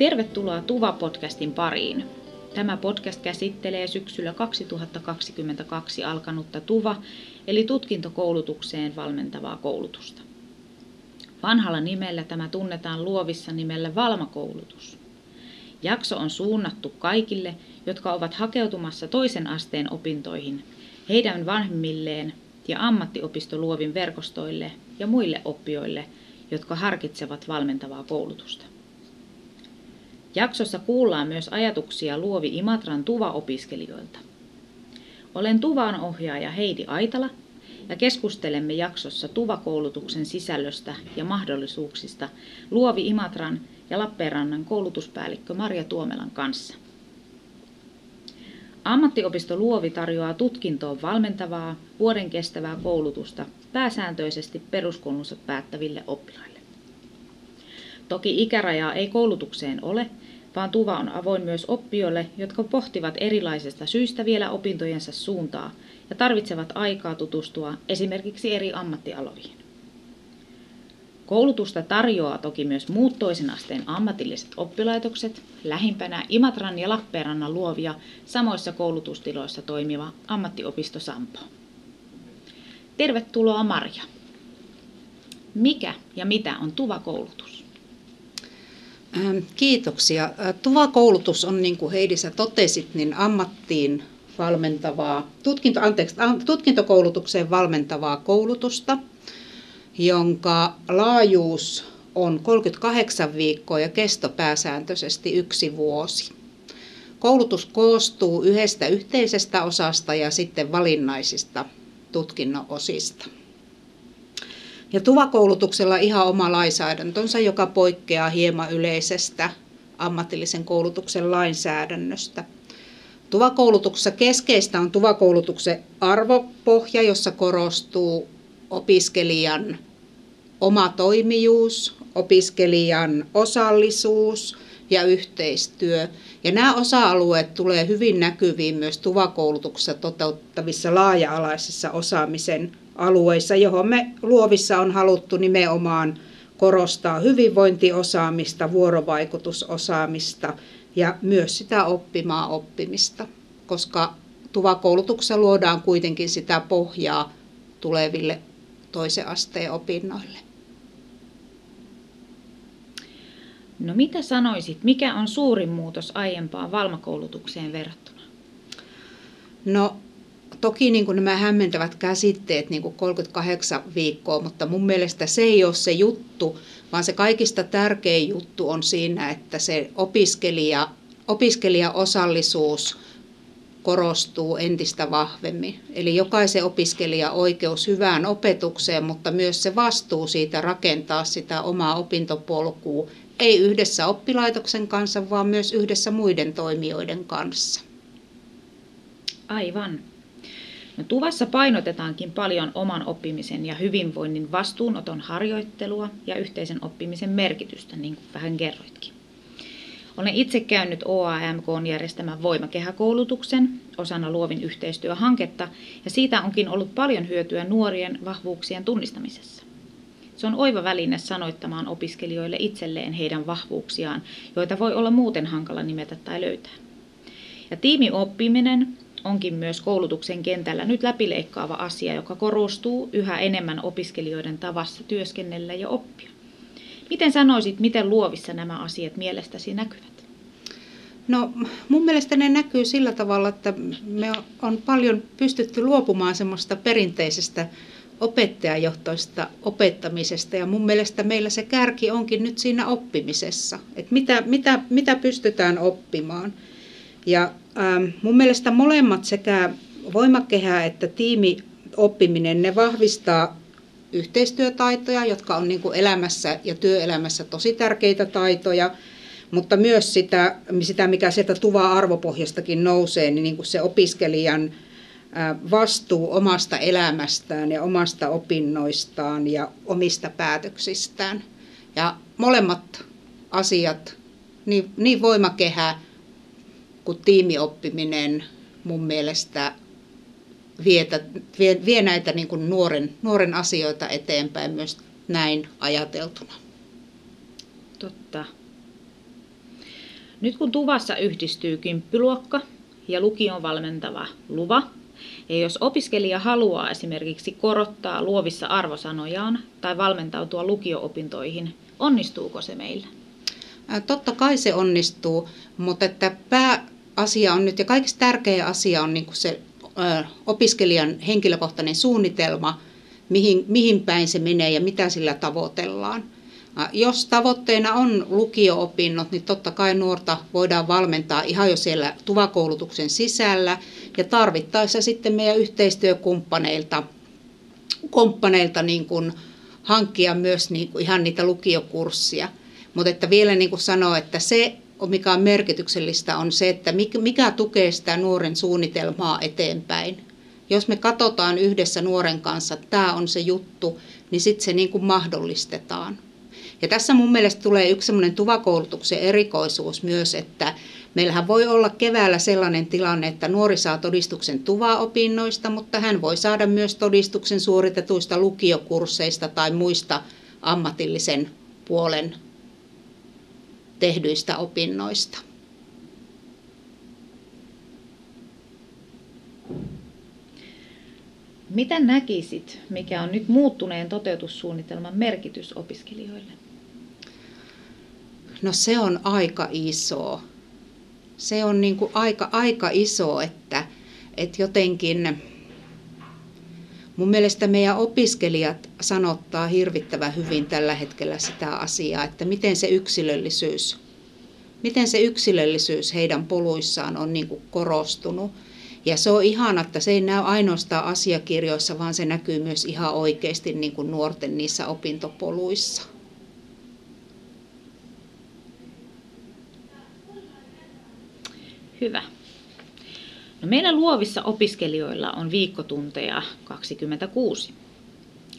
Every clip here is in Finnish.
Tervetuloa Tuva-podcastin pariin. Tämä podcast käsittelee syksyllä 2022 alkanutta TUVA, eli tutkintokoulutukseen valmentavaa koulutusta. Vanhalla nimellä tämä tunnetaan luovissa nimellä Valmakoulutus. Jakso on suunnattu kaikille, jotka ovat hakeutumassa toisen asteen opintoihin, heidän vanhemmilleen ja ammattiopistoluovin verkostoille ja muille oppijoille, jotka harkitsevat valmentavaa koulutusta. Jaksossa kuullaan myös ajatuksia Luovi Imatran Tuva-opiskelijoilta. Olen Tuvan ohjaaja Heidi Aitala ja keskustelemme jaksossa Tuva-koulutuksen sisällöstä ja mahdollisuuksista Luovi Imatran ja Lappeenrannan koulutuspäällikkö Marja Tuomelan kanssa. Ammattiopisto Luovi tarjoaa tutkintoon valmentavaa, vuoden kestävää koulutusta pääsääntöisesti peruskoulunsa päättäville oppilaille. Toki ikärajaa ei koulutukseen ole, vaan Tuva on avoin myös oppijoille, jotka pohtivat erilaisista syistä vielä opintojensa suuntaa ja tarvitsevat aikaa tutustua esimerkiksi eri ammattialoihin. Koulutusta tarjoaa toki myös muut toisen asteen ammatilliset oppilaitokset, lähimpänä Imatran ja Lappeenrannan luovia samoissa koulutustiloissa toimiva ammattiopisto Sampo. Tervetuloa Marja. Mikä ja mitä on TUVA-koulutus? Kiitoksia. TUVA-koulutus on, niin kuin Heidi sä totesit, niin ammattiin valmentavaa, tutkinto, anteeksi, tutkintokoulutukseen valmentavaa koulutusta, jonka laajuus on 38 viikkoa ja kesto pääsääntöisesti yksi vuosi. Koulutus koostuu yhdestä yhteisestä osasta ja sitten valinnaisista tutkinnon osista. Ja tuvakoulutuksella ihan oma lainsäädäntönsä, joka poikkeaa hieman yleisestä ammatillisen koulutuksen lainsäädännöstä. Tuvakoulutuksessa keskeistä on tuvakoulutuksen arvopohja, jossa korostuu opiskelijan oma toimijuus, opiskelijan osallisuus ja yhteistyö. Ja nämä osa-alueet tulee hyvin näkyviin myös tuvakoulutuksessa toteuttavissa laaja-alaisissa osaamisen alueissa, johon me luovissa on haluttu nimenomaan korostaa hyvinvointiosaamista, vuorovaikutusosaamista ja myös sitä oppimaa oppimista, koska tuvakoulutuksessa luodaan kuitenkin sitä pohjaa tuleville toisen asteen opinnoille. No mitä sanoisit, mikä on suurin muutos aiempaan valmakoulutukseen verrattuna? No toki niin kuin nämä hämmentävät käsitteet, niin kuin 38 viikkoa, mutta mun mielestä se ei ole se juttu, vaan se kaikista tärkein juttu on siinä, että se opiskelija, opiskelijaosallisuus korostuu entistä vahvemmin. Eli jokaisen opiskelijan oikeus hyvään opetukseen, mutta myös se vastuu siitä rakentaa sitä omaa opintopolkua, ei yhdessä oppilaitoksen kanssa, vaan myös yhdessä muiden toimijoiden kanssa. Aivan. No, tuvassa painotetaankin paljon oman oppimisen ja hyvinvoinnin vastuunoton harjoittelua ja yhteisen oppimisen merkitystä, niin kuin vähän kerroitkin. Olen itse käynyt OAMK järjestämän voimakehäkoulutuksen osana luovin yhteistyöhanketta ja siitä onkin ollut paljon hyötyä nuorien vahvuuksien tunnistamisessa. Se on oiva väline sanoittamaan opiskelijoille itselleen heidän vahvuuksiaan, joita voi olla muuten hankala nimetä tai löytää. Ja tiimioppiminen onkin myös koulutuksen kentällä nyt läpileikkaava asia, joka korostuu yhä enemmän opiskelijoiden tavassa työskennellä ja oppia. Miten sanoisit, miten luovissa nämä asiat mielestäsi näkyvät? No mun mielestä ne näkyy sillä tavalla, että me on paljon pystytty luopumaan semmoista perinteisestä opettajajohtoista opettamisesta ja mun mielestä meillä se kärki onkin nyt siinä oppimisessa, että mitä, mitä, mitä pystytään oppimaan. Ja ähm, mun mielestä molemmat sekä voimakehä että tiimioppiminen, ne vahvistaa yhteistyötaitoja, jotka on niin kuin elämässä ja työelämässä tosi tärkeitä taitoja, mutta myös sitä, sitä mikä sieltä tuva-arvopohjastakin nousee, niin, niin kuin se opiskelijan vastuu omasta elämästään ja omasta opinnoistaan ja omista päätöksistään. Ja molemmat asiat, niin, niin voimakehä kuin tiimioppiminen mun mielestä vietä, vie, vie näitä niin kuin nuoren, nuoren asioita eteenpäin myös näin ajateltuna. Totta. Nyt kun Tuvassa yhdistyy kymppyluokka ja lukion valmentava luva, ja jos opiskelija haluaa esimerkiksi korottaa luovissa arvosanojaan tai valmentautua lukio-opintoihin, onnistuuko se meillä? Totta kai se onnistuu, mutta että pääasia on nyt ja kaikista tärkeä asia on niin kuin se ö, opiskelijan henkilökohtainen suunnitelma, mihin, mihin päin se menee ja mitä sillä tavoitellaan. Jos tavoitteena on lukio-opinnot, niin totta kai nuorta voidaan valmentaa ihan jo siellä tuvakoulutuksen sisällä ja tarvittaessa sitten meidän yhteistyökumppaneilta komppaneilta niin kuin hankkia myös niin kuin ihan niitä lukiokurssia. Mutta että vielä niin kuin sanoo, että se, mikä on merkityksellistä, on se, että mikä tukee sitä nuoren suunnitelmaa eteenpäin. Jos me katsotaan yhdessä nuoren kanssa, että tämä on se juttu, niin sitten se niin kuin mahdollistetaan. Ja tässä mun mielestä tulee yksi semmoinen tuvakoulutuksen erikoisuus myös, että meillähän voi olla keväällä sellainen tilanne, että nuori saa todistuksen tuvaopinnoista, mutta hän voi saada myös todistuksen suoritetuista lukiokursseista tai muista ammatillisen puolen tehdyistä opinnoista. Mitä näkisit, mikä on nyt muuttuneen toteutussuunnitelman merkitys opiskelijoille? No se on aika iso. Se on niin kuin aika, aika iso, että, että jotenkin mun mielestä meidän opiskelijat sanottaa hirvittävän hyvin tällä hetkellä sitä asiaa, että miten se yksilöllisyys, miten se yksilöllisyys heidän poluissaan on niin kuin korostunut. Ja se on ihana, että se ei näy ainoastaan asiakirjoissa, vaan se näkyy myös ihan oikeasti niin kuin nuorten niissä opintopoluissa. Hyvä. No meillä luovissa opiskelijoilla on viikkotunteja 26.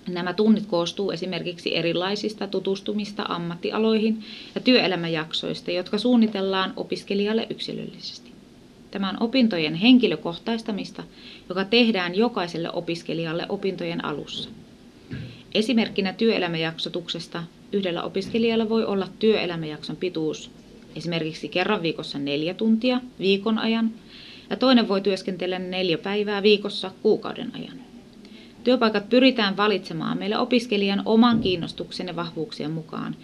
Nämä tunnit koostuu esimerkiksi erilaisista tutustumista ammattialoihin ja työelämäjaksoista, jotka suunnitellaan opiskelijalle yksilöllisesti. Tämä on opintojen henkilökohtaistamista, joka tehdään jokaiselle opiskelijalle opintojen alussa. Esimerkkinä työelämäjaksotuksesta yhdellä opiskelijalla voi olla työelämäjakson pituus esimerkiksi kerran viikossa neljä tuntia viikon ajan, ja toinen voi työskentellä neljä päivää viikossa kuukauden ajan. Työpaikat pyritään valitsemaan meille opiskelijan oman kiinnostuksen ja vahvuuksien mukaan,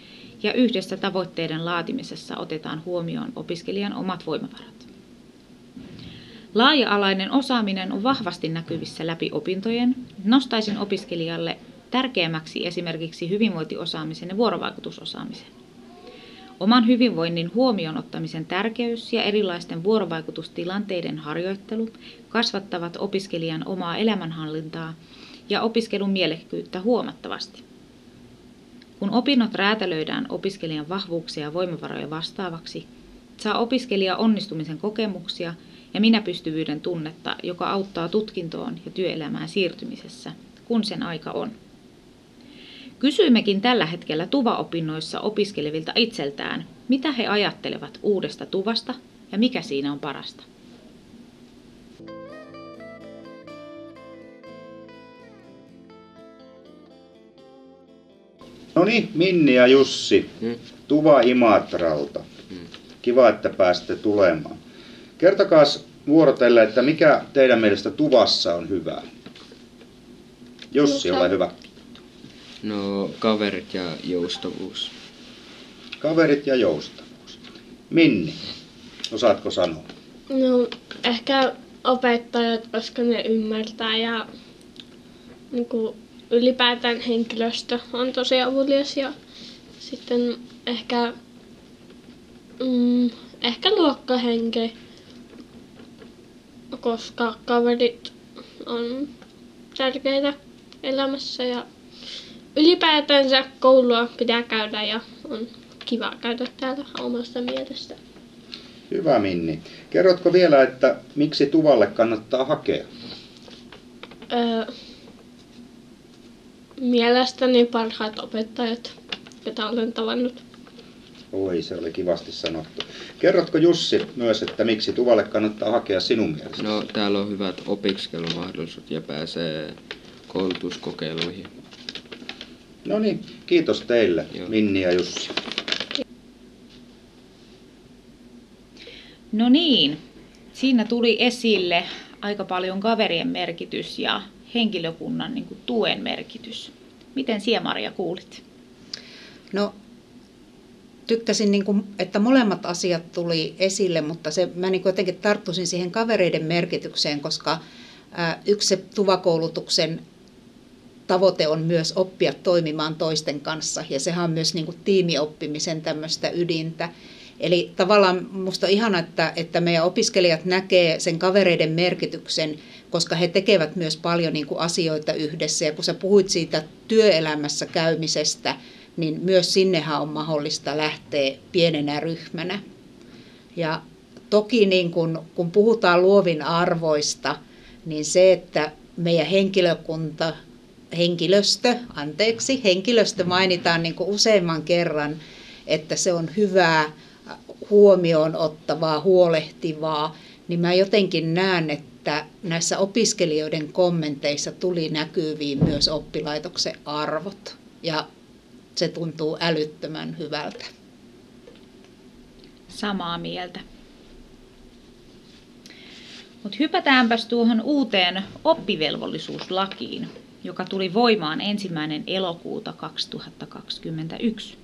ja yhdessä tavoitteiden laatimisessa otetaan huomioon opiskelijan omat voimavarat. Laaja-alainen osaaminen on vahvasti näkyvissä läpi opintojen. Nostaisin opiskelijalle tärkeämmäksi esimerkiksi hyvinvointiosaamisen ja vuorovaikutusosaamisen. Oman hyvinvoinnin huomioon ottamisen tärkeys ja erilaisten vuorovaikutustilanteiden harjoittelu kasvattavat opiskelijan omaa elämänhallintaa ja opiskelun mielekkyyttä huomattavasti. Kun opinnot räätälöidään opiskelijan vahvuuksia ja voimavaroja vastaavaksi, saa opiskelija onnistumisen kokemuksia ja minäpystyvyyden tunnetta, joka auttaa tutkintoon ja työelämään siirtymisessä, kun sen aika on. Kysyimmekin tällä hetkellä tuvaopinnoissa opiskelevilta itseltään, mitä he ajattelevat uudesta tuvasta ja mikä siinä on parasta. No niin, Minni ja Jussi, hmm. Tuva Imatralta. Hmm. Kiva, että pääsitte tulemaan. Kertokaa vuorotelle, että mikä teidän mielestä Tuvassa on hyvää? Jussi, ole hyvä. No kaverit ja joustavuus. Kaverit ja joustavuus. Minni, osaatko sanoa? No ehkä opettajat, koska ne ymmärtää ja niin kuin, ylipäätään henkilöstö on tosi avulias ja sitten ehkä, mm, ehkä luokkahenke, koska kaverit on tärkeitä elämässä ja ylipäätänsä koulua pitää käydä ja on kiva käydä täällä omasta mielestä. Hyvä Minni. Kerrotko vielä, että miksi Tuvalle kannattaa hakea? Öö, mielestäni parhaat opettajat, joita olen tavannut. Oi, se oli kivasti sanottu. Kerrotko Jussi myös, että miksi Tuvalle kannattaa hakea sinun mielestä? No, täällä on hyvät opiskelumahdollisuudet ja pääsee koulutuskokeiluihin. No niin, kiitos teille, Joo. Minni ja Jussi. No niin, siinä tuli esille aika paljon kaverien merkitys ja henkilökunnan niin kuin, tuen merkitys. Miten siellä Maria kuulit? No tykkäsin, niin kuin, että molemmat asiat tuli esille, mutta se, mä niin jotenkin tarttuisin siihen kavereiden merkitykseen, koska ää, yksi se tuvakoulutuksen tavoite on myös oppia toimimaan toisten kanssa, ja sehän on myös niin kuin tiimioppimisen tämmöistä ydintä. Eli tavallaan minusta on ihana, että, että meidän opiskelijat näkee sen kavereiden merkityksen, koska he tekevät myös paljon niin kuin asioita yhdessä. Ja kun sä puhuit siitä työelämässä käymisestä, niin myös sinnehän on mahdollista lähteä pienenä ryhmänä. Ja toki niin kun, kun puhutaan luovin arvoista, niin se, että meidän henkilökunta, henkilöstö, anteeksi, henkilöstö mainitaan niin useamman kerran, että se on hyvää, huomioon ottavaa, huolehtivaa, niin mä jotenkin näen, että näissä opiskelijoiden kommenteissa tuli näkyviin myös oppilaitoksen arvot. Ja se tuntuu älyttömän hyvältä. Samaa mieltä. Mutta hypätäänpäs tuohon uuteen oppivelvollisuuslakiin, joka tuli voimaan ensimmäinen elokuuta 2021.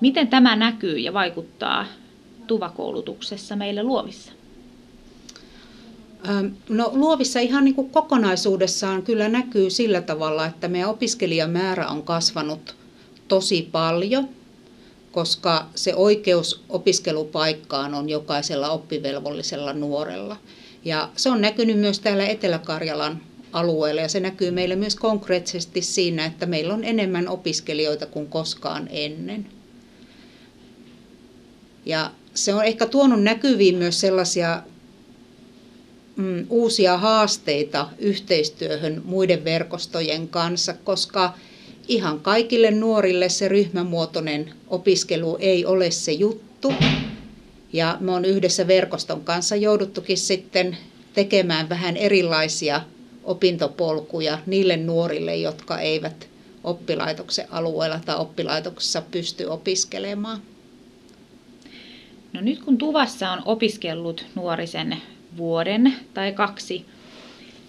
Miten tämä näkyy ja vaikuttaa tuvakoulutuksessa meille luovissa? No luovissa ihan niin kuin kokonaisuudessaan kyllä näkyy sillä tavalla, että meidän opiskelijamäärä on kasvanut tosi paljon, koska se oikeus opiskelupaikkaan on jokaisella oppivelvollisella nuorella. Ja se on näkynyt myös täällä Etelä-Karjalan alueella ja se näkyy meille myös konkreettisesti siinä, että meillä on enemmän opiskelijoita kuin koskaan ennen. Ja se on ehkä tuonut näkyviin myös sellaisia mm, uusia haasteita yhteistyöhön muiden verkostojen kanssa, koska ihan kaikille nuorille se ryhmämuotoinen opiskelu ei ole se juttu. Ja me on yhdessä verkoston kanssa jouduttukin sitten tekemään vähän erilaisia opintopolkuja niille nuorille, jotka eivät oppilaitoksen alueella tai oppilaitoksessa pysty opiskelemaan. No nyt kun Tuvassa on opiskellut nuorisen vuoden tai kaksi,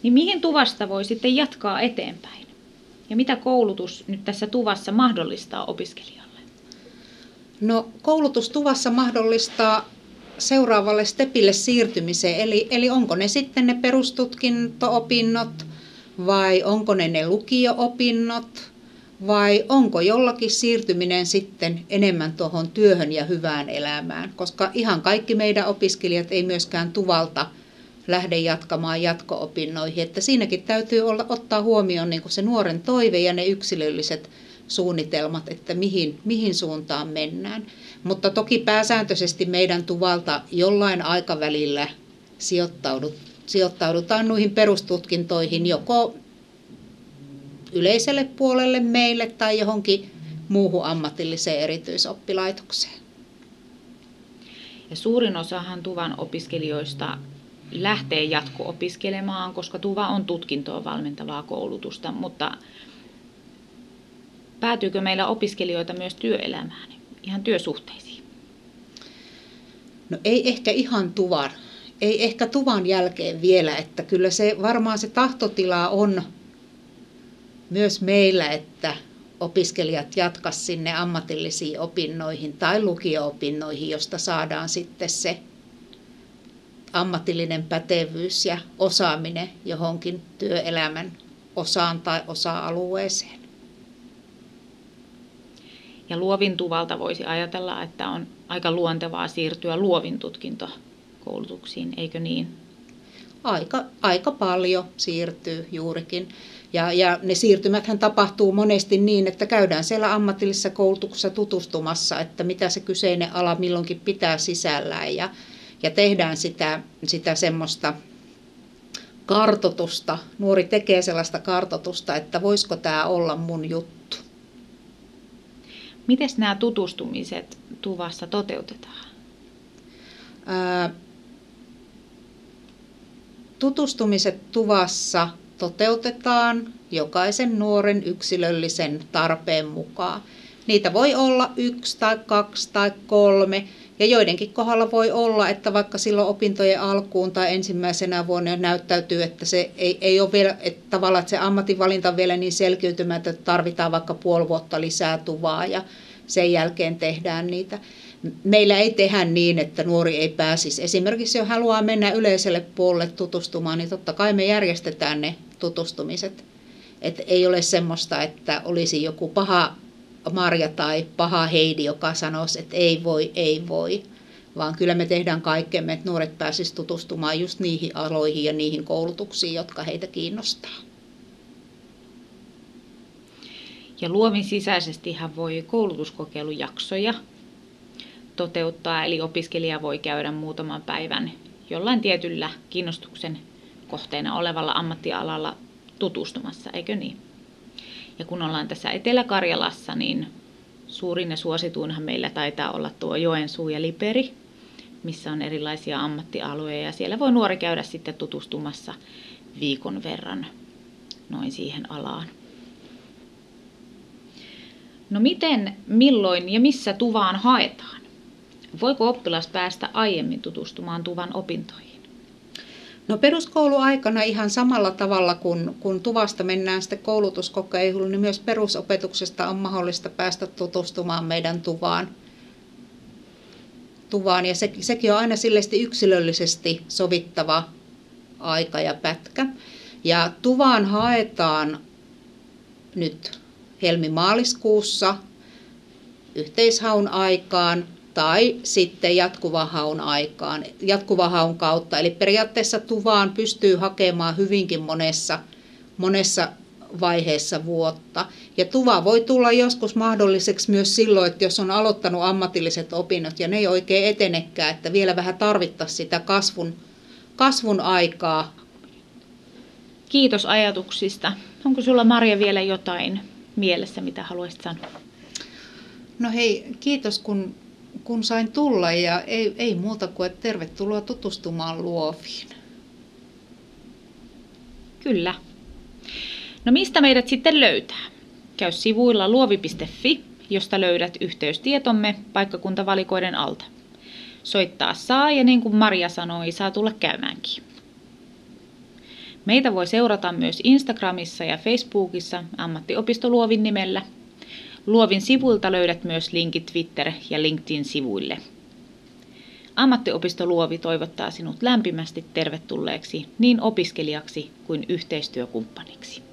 niin mihin Tuvasta voi sitten jatkaa eteenpäin? Ja mitä koulutus nyt tässä Tuvassa mahdollistaa opiskelijalle? No koulutus Tuvassa mahdollistaa seuraavalle stepille siirtymiseen, eli, eli onko ne sitten ne perustutkinto-opinnot vai onko ne ne lukio-opinnot vai onko jollakin siirtyminen sitten enemmän tuohon työhön ja hyvään elämään, koska ihan kaikki meidän opiskelijat ei myöskään tuvalta lähde jatkamaan jatko-opinnoihin, että siinäkin täytyy olla, ottaa huomioon niin se nuoren toive ja ne yksilölliset suunnitelmat, että mihin, mihin suuntaan mennään. Mutta toki pääsääntöisesti meidän tuvalta jollain aikavälillä sijoittaudutaan noihin perustutkintoihin joko yleiselle puolelle meille tai johonkin muuhun ammatilliseen erityisoppilaitokseen. Ja suurin osahan Tuvan opiskelijoista lähtee jatko-opiskelemaan, koska Tuva on tutkintoon valmentavaa koulutusta, mutta päätyykö meillä opiskelijoita myös työelämään, ihan työsuhteisiin? No ei ehkä ihan Tuvan. Ei ehkä Tuvan jälkeen vielä, että kyllä se varmaan se tahtotila on myös meillä, että opiskelijat jatkaa sinne ammatillisiin opinnoihin tai lukio-opinnoihin, josta saadaan sitten se ammatillinen pätevyys ja osaaminen johonkin työelämän osaan tai osa-alueeseen. Ja luovintuvalta voisi ajatella, että on aika luontevaa siirtyä luovin tutkintokoulutuksiin, eikö niin? Aika, aika paljon siirtyy juurikin. Ja, ja ne siirtymäthän tapahtuu monesti niin, että käydään siellä ammatillisessa koulutuksessa tutustumassa, että mitä se kyseinen ala milloinkin pitää sisällään ja, ja tehdään sitä, sitä semmoista kartotusta. Nuori tekee sellaista kartotusta, että voisiko tämä olla mun juttu. Miten nämä tutustumiset tuvassa toteutetaan? Ää, tutustumiset tuvassa toteutetaan jokaisen nuoren yksilöllisen tarpeen mukaan. Niitä voi olla yksi tai kaksi tai kolme Ja joidenkin kohdalla voi olla, että vaikka silloin opintojen alkuun tai ensimmäisenä vuonna näyttäytyy, että se ei, ei ole vielä, että tavallaan että se ammatinvalinta on vielä niin selkiytymätön, että tarvitaan vaikka puoli vuotta lisää tuvaa ja sen jälkeen tehdään niitä. Meillä ei tehdä niin, että nuori ei pääsisi. Esimerkiksi jos haluaa mennä yleiselle puolelle tutustumaan, niin totta kai me järjestetään ne tutustumiset. Että ei ole semmoista, että olisi joku paha Marja tai paha Heidi, joka sanoisi, että ei voi, ei voi. Vaan kyllä me tehdään kaikkemme, että nuoret pääsisivät tutustumaan just niihin aloihin ja niihin koulutuksiin, jotka heitä kiinnostaa. Ja luovin sisäisesti hän voi koulutuskokeilujaksoja toteuttaa, eli opiskelija voi käydä muutaman päivän jollain tietyllä kiinnostuksen kohteena olevalla ammattialalla tutustumassa, eikö niin? Ja kun ollaan tässä Etelä-Karjalassa, niin suurin ja suosituinhan meillä taitaa olla tuo Joensuu ja Liperi, missä on erilaisia ammattialueita ja siellä voi nuori käydä sitten tutustumassa viikon verran noin siihen alaan. No miten, milloin ja missä tuvaan haetaan? Voiko oppilas päästä aiemmin tutustumaan tuvan opintoihin? No peruskouluaikana ihan samalla tavalla kuin kun tuvasta mennään sitten koulutuskokeiluun, niin myös perusopetuksesta on mahdollista päästä tutustumaan meidän tuvaan. tuvaan. Ja se, sekin on aina silleesti yksilöllisesti sovittava aika ja pätkä. Ja tuvaan haetaan nyt helmimaaliskuussa yhteishaun aikaan tai sitten jatkuvan haun aikaan, jatkuvan haun kautta. Eli periaatteessa tuvaan pystyy hakemaan hyvinkin monessa, monessa vaiheessa vuotta. Ja tuva voi tulla joskus mahdolliseksi myös silloin, että jos on aloittanut ammatilliset opinnot ja ne ei oikein etenekään, että vielä vähän tarvittaisiin sitä kasvun, kasvun aikaa. Kiitos ajatuksista. Onko sulla Marja vielä jotain mielessä, mitä haluaisit sanoa? No hei, kiitos kun kun sain tulla ja ei, ei muuta kuin, että tervetuloa tutustumaan luoviin. Kyllä. No mistä meidät sitten löytää? Käy sivuilla luovi.fi, josta löydät yhteystietomme paikkakuntavalikoiden alta. Soittaa saa ja niin kuin Maria sanoi, saa tulla käymäänkin. Meitä voi seurata myös Instagramissa ja Facebookissa ammattiopisto Luovin nimellä – Luovin sivuilta löydät myös linkit Twitter- ja LinkedIn-sivuille. Ammattiopisto Luovi toivottaa sinut lämpimästi tervetulleeksi niin opiskelijaksi kuin yhteistyökumppaniksi.